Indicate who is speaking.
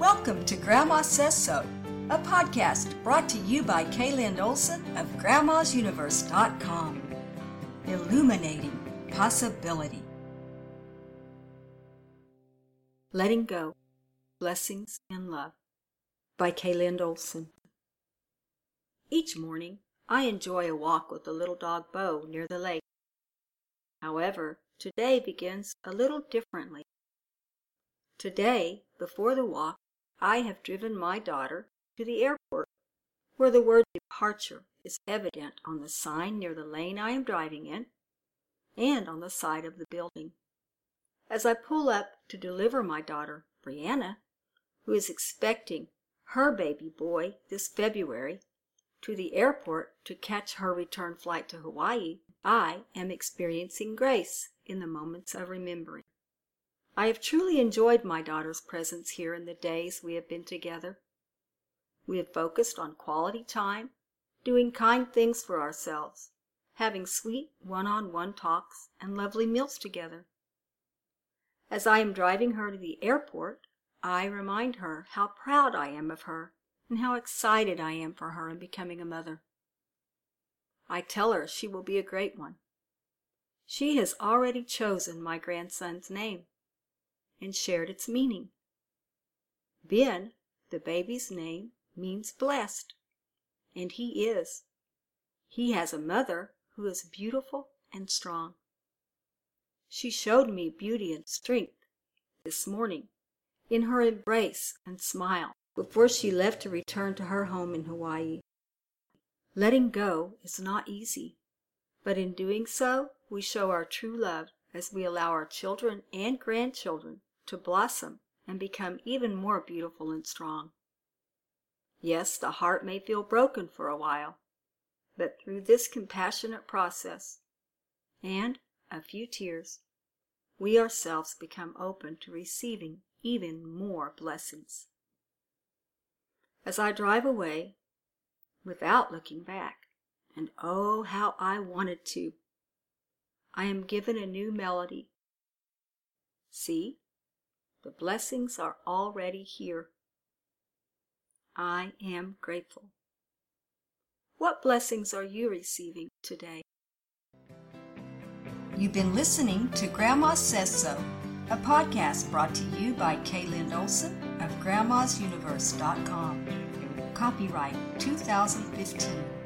Speaker 1: Welcome to Grandma Says So, a podcast brought to you by Kaylin Olson of Grandma'sUniverse.com. Illuminating possibility. Letting Go Blessings and Love by Kaylin Olson. Each morning, I enjoy a walk with the little dog Bo near the lake. However, today begins a little differently. Today, before the walk, I have driven my daughter to the airport, where the word departure is evident on the sign near the lane I am driving in and on the side of the building. As I pull up to deliver my daughter, Brianna, who is expecting her baby boy this February, to the airport to catch her return flight to Hawaii, I am experiencing grace in the moments of remembering. I have truly enjoyed my daughter's presence here in the days we have been together. We have focused on quality time, doing kind things for ourselves, having sweet one on one talks and lovely meals together. As I am driving her to the airport, I remind her how proud I am of her and how excited I am for her in becoming a mother. I tell her she will be a great one. She has already chosen my grandson's name and shared its meaning. Ben, the baby's name, means blessed, and he is. He has a mother who is beautiful and strong. She showed me beauty and strength this morning in her embrace and smile before she left to return to her home in Hawaii. Letting go is not easy, but in doing so we show our true love as we allow our children and grandchildren to blossom and become even more beautiful and strong. Yes, the heart may feel broken for a while, but through this compassionate process and a few tears, we ourselves become open to receiving even more blessings. As I drive away, without looking back, and oh, how I wanted to, I am given a new melody. See, the blessings are already here. I am grateful. What blessings are you receiving today? You've been listening to Grandma Says So, a podcast brought to you by Kaylin Olson of Grandma'sUniverse.com. Copyright 2015.